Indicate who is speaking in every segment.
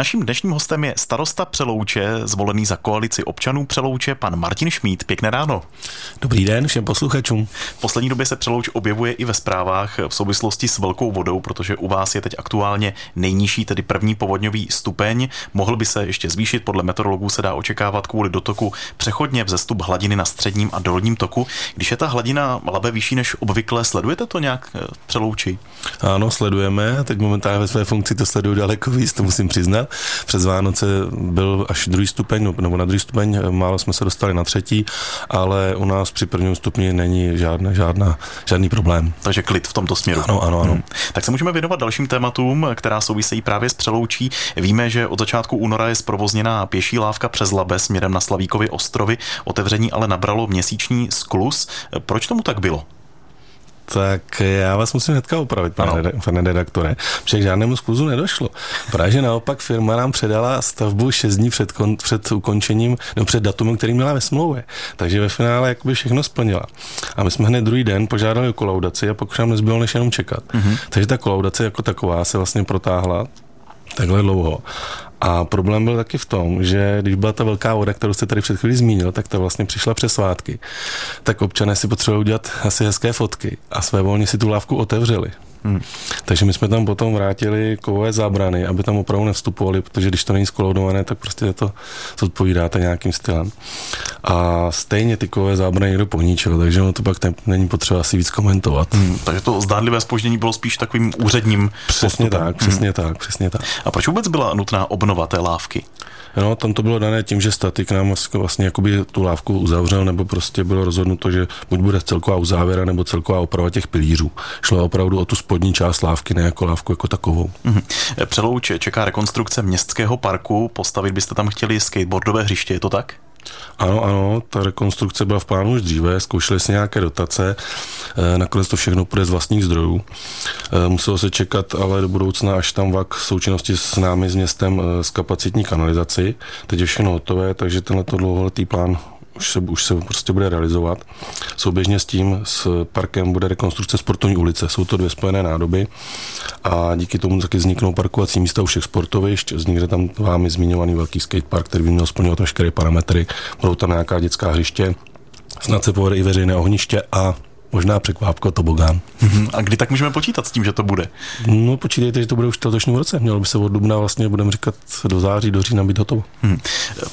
Speaker 1: Naším dnešním hostem je starosta Přelouče, zvolený za koalici občanů Přelouče, pan Martin Šmít. Pěkné ráno.
Speaker 2: Dobrý den všem posluchačům.
Speaker 1: V poslední době se Přelouč objevuje i ve zprávách v souvislosti s velkou vodou, protože u vás je teď aktuálně nejnižší, tedy první povodňový stupeň. Mohl by se ještě zvýšit, podle meteorologů se dá očekávat kvůli dotoku přechodně vzestup hladiny na středním a dolním toku. Když je ta hladina labe vyšší než obvykle, sledujete to nějak eh, Přelouči?
Speaker 2: Ano, sledujeme. Teď momentálně ve své funkci to sleduju daleko víc, to musím přiznat. Přes Vánoce byl až druhý stupeň, nebo na druhý stupeň, málo jsme se dostali na třetí, ale u nás při prvním stupni není žádná, žádná, žádný problém.
Speaker 1: Takže klid v tomto směru.
Speaker 2: Ano, ano, ano. Hmm.
Speaker 1: Tak se můžeme věnovat dalším tématům, která souvisejí právě s přeloučí. Víme, že od začátku února je zprovozněná pěší lávka přes Labe směrem na Slavíkovy ostrovy. Otevření ale nabralo měsíční sklus. Proč tomu tak bylo?
Speaker 2: Tak já vás musím hnedka opravit, pane, pane redaktore, protože k žádnému skluzu nedošlo. Právě naopak firma nám předala stavbu 6 dní před, kon, před ukončením, nebo před datumem, který měla ve smlouvě. Takže ve finále jakoby všechno splnila. A my jsme hned druhý den požádali o kolaudaci a pak už nám nezbylo než jenom čekat. Mm-hmm. Takže ta kolaudace jako taková se vlastně protáhla takhle dlouho. A problém byl taky v tom, že když byla ta velká voda, kterou jste tady před chvílí zmínil, tak ta vlastně přišla přes svátky. Tak občané si potřebovali udělat asi hezké fotky a své volně si tu lávku otevřeli. Hmm. Takže my jsme tam potom vrátili kovové zábrany, aby tam opravdu nevstupovali, protože když to není skoloudované, tak prostě to zodpovídáte nějakým stylem. A stejně ty kovové zábrany někdo poníčil, takže ono to pak ne, není potřeba asi víc komentovat. Hmm.
Speaker 1: Takže to zdánlivé spoždění bylo spíš takovým úředním
Speaker 2: Přesně postupem. tak, přesně hmm. tak, přesně tak.
Speaker 1: A proč vůbec byla nutná obnova té lávky?
Speaker 2: No, tam to bylo dané tím, že statik nám vlastně jakoby tu lávku uzavřel, nebo prostě bylo rozhodnuto, že buď bude celková uzávěra, nebo celková oprava těch pilířů. Šlo opravdu o tu spodní část lávky, ne jako lávku jako takovou. Mm-hmm.
Speaker 1: Přelouč čeká rekonstrukce městského parku, postavit byste tam chtěli skateboardové hřiště, je to tak?
Speaker 2: Ano, ano, ta rekonstrukce byla v plánu už dříve, zkoušeli si nějaké dotace, eh, nakonec to všechno půjde z vlastních zdrojů. Eh, muselo se čekat ale do budoucna, až tam VAK v součinnosti s námi, s městem, z eh, kapacitní kanalizaci. Teď je všechno hotové, takže tenhle dlouholetý plán už se, už se prostě bude realizovat. Souběžně s tím s parkem bude rekonstrukce sportovní ulice. Jsou to dvě spojené nádoby a díky tomu taky vzniknou parkovací místa u všech sportovišť. Vznikne tam vámi zmiňovaný velký skatepark, který by měl splňovat veškeré parametry. Budou tam nějaká dětská hřiště, snad se povede i veřejné ohniště a možná překvápko tobogán.
Speaker 1: Mhm. A kdy tak můžeme počítat s tím, že to bude?
Speaker 2: No počítejte, že to bude už v letošním roce. Mělo by se od dubna vlastně, budeme říkat, do září, do října být hotovo. Hmm.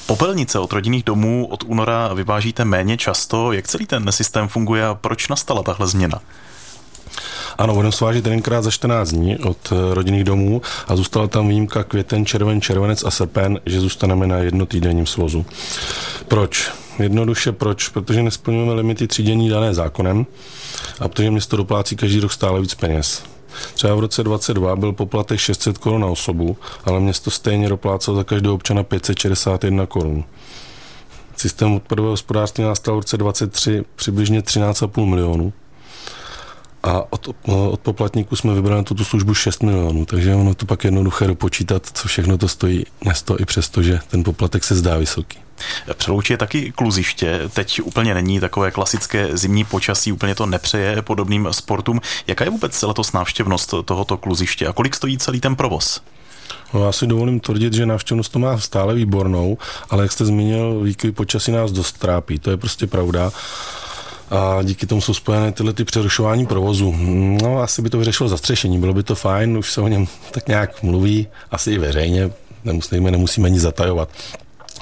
Speaker 1: Popelnice od rodinných domů od února vyvážíte méně často. Jak celý ten systém funguje a proč nastala tahle změna?
Speaker 2: Ano, budeme svážit jedenkrát za 14 dní od eh, rodinných domů a zůstala tam výjimka květen, červen, červenec a srpen, že zůstaneme na jednotýdenním svozu. Proč? Jednoduše proč? Protože nesplňujeme limity třídění dané zákonem a protože město doplácí každý rok stále víc peněz. Třeba v roce 22 byl poplatek 600 korun na osobu, ale město stejně doplácelo za každého občana 561 korun. Systém odpadového hospodářství nastal v roce 23 přibližně 13,5 milionů a od, od poplatníků jsme vybrali tuto službu 6 milionů, takže ono to pak jednoduché dopočítat, co všechno to stojí město, i přesto, že ten poplatek se zdá vysoký.
Speaker 1: Přelouči je taky kluziště, teď úplně není takové klasické zimní počasí, úplně to nepřeje podobným sportům. Jaká je vůbec letos návštěvnost tohoto kluziště a kolik stojí celý ten provoz?
Speaker 2: No, já si dovolím tvrdit, že návštěvnost to má stále výbornou, ale jak jste zmínil, výkyvy počasí nás dost trápí, to je prostě pravda a díky tomu jsou spojené tyhle ty přerušování provozu. No, asi by to vyřešilo zastřešení, bylo by to fajn, už se o něm tak nějak mluví, asi i veřejně, nemusíme, nemusíme nic zatajovat.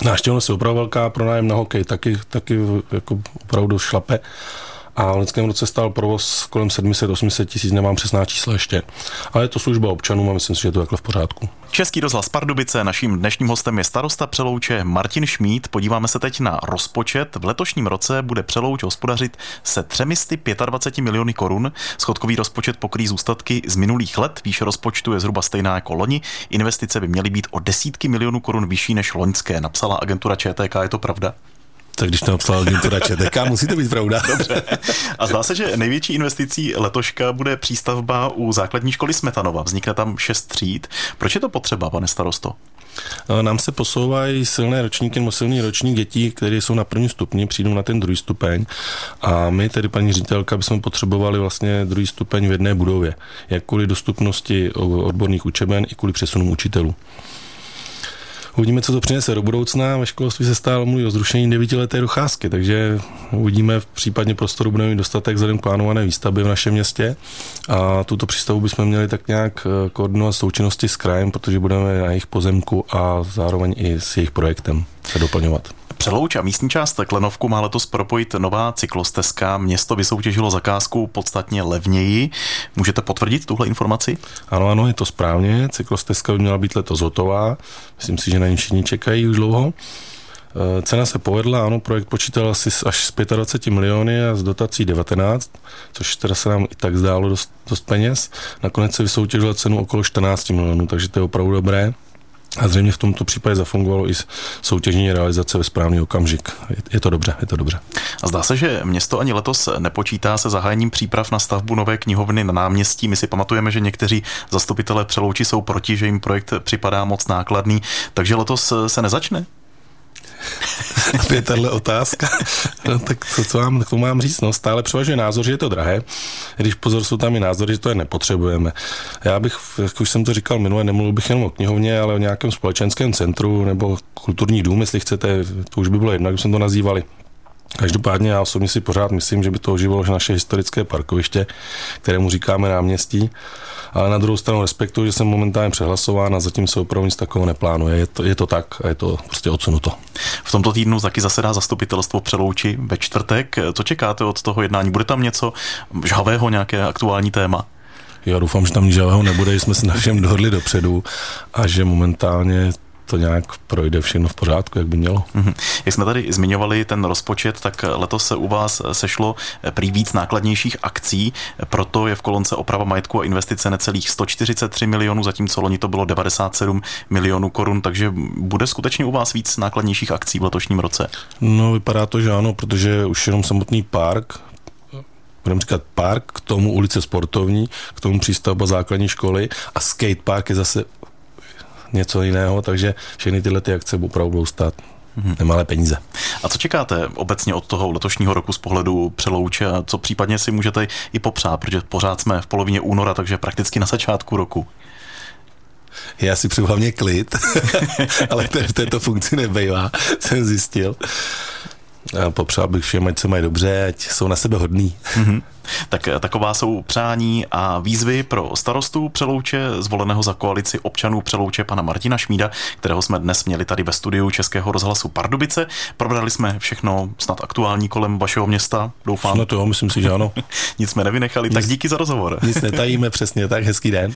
Speaker 2: Návštěvnost je opravdu velká, pronájem na hokej taky, taky jako opravdu šlape a v lidském roce stál provoz kolem 700-800 tisíc, nemám přesná čísla ještě. Ale je to služba občanům a myslím si, že je to takhle v pořádku.
Speaker 1: Český rozhlas Pardubice, naším dnešním hostem je starosta Přelouče Martin Šmít. Podíváme se teď na rozpočet. V letošním roce bude Přelouč hospodařit se 325 miliony korun. Schodkový rozpočet pokrý zůstatky z minulých let. Výše rozpočtu je zhruba stejná jako loni. Investice by měly být o desítky milionů korun vyšší než loňské, napsala agentura ČTK. Je to pravda?
Speaker 2: Tak když to napsal agentura ČTK, musí to být pravda.
Speaker 1: Dobře. A zdá se, že největší investicí letoška bude přístavba u základní školy Smetanova. Vznikne tam šest tříd. Proč je to potřeba, pane starosto?
Speaker 2: No, nám se posouvají silné ročníky nebo silný ročník dětí, které jsou na prvním stupni, přijdou na ten druhý stupeň. A my, tedy paní ředitelka, bychom potřebovali vlastně druhý stupeň v jedné budově. Jak kvůli dostupnosti odborných učeben, i kvůli přesunům učitelů. Uvidíme, co to přinese do budoucna. Ve školství se stále mluví o zrušení devítileté docházky, takže uvidíme v případně prostoru budeme mít dostatek vzhledem plánované výstavby v našem městě a tuto přístavu bychom měli tak nějak eh, koordinovat součinnosti s krajem, protože budeme na jejich pozemku a zároveň i s jejich projektem se doplňovat.
Speaker 1: Přelouč a místní část Klenovku má letos propojit nová cyklostezka. Město vysoutěžilo zakázku podstatně levněji. Můžete potvrdit tuhle informaci?
Speaker 2: Ano, ano, je to správně. Cyklostezka by měla být letos hotová. Myslím si, že na ní všichni čekají už dlouho. Eh, cena se povedla, ano, projekt počítal asi až z 25 miliony a z dotací 19, což teda se nám i tak zdálo dost, dost peněz. Nakonec se vysoutěžila cenu okolo 14 milionů, takže to je opravdu dobré. A zřejmě v tomto případě zafungovalo i soutěžní realizace ve správný okamžik. Je, to dobře, je to dobře.
Speaker 1: A zdá se, že město ani letos nepočítá se zahájením příprav na stavbu nové knihovny na náměstí. My si pamatujeme, že někteří zastupitelé Přelouči jsou proti, že jim projekt připadá moc nákladný, takže letos se nezačne?
Speaker 2: je tahle otázka. No, tak co, co vám k tomu mám říct? No, stále převažuje názor, že je to drahé, když pozor jsou tam i názory, že to je nepotřebujeme. Já bych, jak už jsem to říkal minule, nemluvil bych jenom o knihovně, ale o nějakém společenském centru nebo kulturní dům, jestli chcete, to už by bylo jedno, jak jsme to nazývali. Každopádně já osobně si pořád myslím, že by to oživilo naše historické parkoviště, kterému říkáme náměstí, ale na druhou stranu respektuju, že jsem momentálně přehlasován a zatím se opravdu nic takového neplánuje. Je to, je to tak a je to prostě odsunuto.
Speaker 1: V tomto týdnu taky zasedá zastupitelstvo Přelouči ve čtvrtek. Co čekáte od toho jednání? Bude tam něco žhavého, nějaké aktuální téma?
Speaker 2: Já doufám, že tam nic žhavého nebude, že jsme se na všem dohodli dopředu a že momentálně to nějak projde všechno v pořádku, jak by mělo. Mm-hmm.
Speaker 1: Jak jsme tady zmiňovali ten rozpočet, tak letos se u vás sešlo prý víc nákladnějších akcí, proto je v kolonce oprava majetku a investice necelých 143 milionů, zatímco loni to bylo 97 milionů korun, takže bude skutečně u vás víc nákladnějších akcí v letošním roce?
Speaker 2: No, vypadá to, že ano, protože už jenom samotný park budeme říkat park, k tomu ulice sportovní, k tomu přístavba základní školy a skatepark je zase něco jiného, takže všechny tyhle ty akce opravdu budou stát hmm. nemalé peníze.
Speaker 1: A co čekáte obecně od toho letošního roku z pohledu přelouče a co případně si můžete i popřát, protože pořád jsme v polovině února, takže prakticky na začátku roku.
Speaker 2: Já si přeju hlavně klid, ale v této funkci nebejvá, jsem zjistil. Popřál bych všem, ať se mají dobře, ať jsou na sebe hodný. Mm-hmm.
Speaker 1: Tak eh, taková jsou přání a výzvy pro starostu Přelouče, zvoleného za koalici občanů Přelouče pana Martina Šmída, kterého jsme dnes měli tady ve studiu Českého rozhlasu Pardubice. Probrali jsme všechno snad aktuální kolem vašeho města, doufám.
Speaker 2: No to myslím si, že ano.
Speaker 1: Nic jsme nevynechali, nic, tak díky za rozhovor.
Speaker 2: Nic netajíme, přesně tak, hezký den.